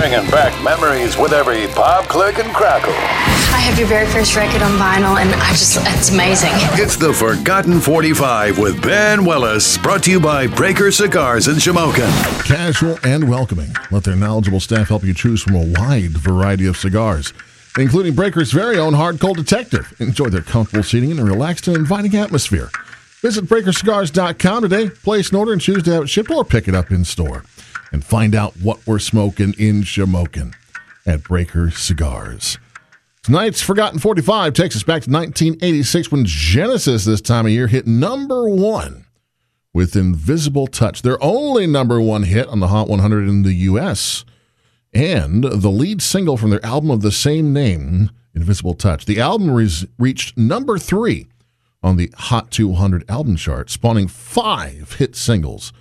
Bringing back memories with every pop, click, and crackle. I have your very first record on vinyl, and I just, it's amazing. It's the Forgotten 45 with Ben Willis, brought to you by Breaker Cigars in Shamokin. Casual and welcoming. Let their knowledgeable staff help you choose from a wide variety of cigars, including Breaker's very own Hard Cold Detective. Enjoy their comfortable seating and a relaxed and inviting atmosphere. Visit BreakerCigars.com today, place an order, and choose to have it shipped or pick it up in store. And find out what we're smoking in Shamokin at Breaker Cigars. Tonight's Forgotten 45 takes us back to 1986 when Genesis, this time of year, hit number one with Invisible Touch, their only number one hit on the Hot 100 in the U.S., and the lead single from their album of the same name, Invisible Touch. The album res- reached number three on the Hot 200 album chart, spawning five hit singles.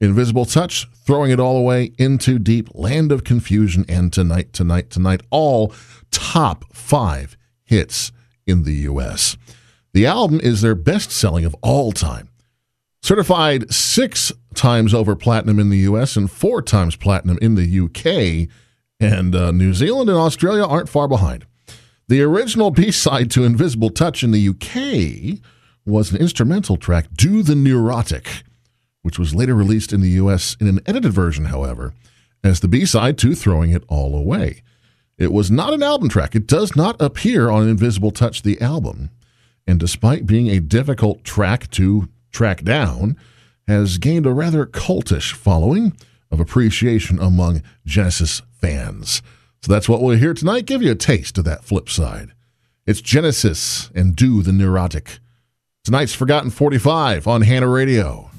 Invisible Touch, throwing it all away in too deep land of confusion, and tonight, tonight, tonight, all top five hits in the U.S. The album is their best selling of all time. Certified six times over platinum in the U.S. and four times platinum in the U.K. And uh, New Zealand and Australia aren't far behind. The original B side to Invisible Touch in the UK was an instrumental track, Do the Neurotic, which was later released in the US in an edited version, however, as the B side to Throwing It All Away. It was not an album track. It does not appear on Invisible Touch, the album. And despite being a difficult track to track down, has gained a rather cultish following of appreciation among Genesis fans. So that's what we'll hear tonight. Give you a taste of that flip side. It's Genesis and Do the Neurotic. Tonight's Forgotten 45 on Hanna Radio.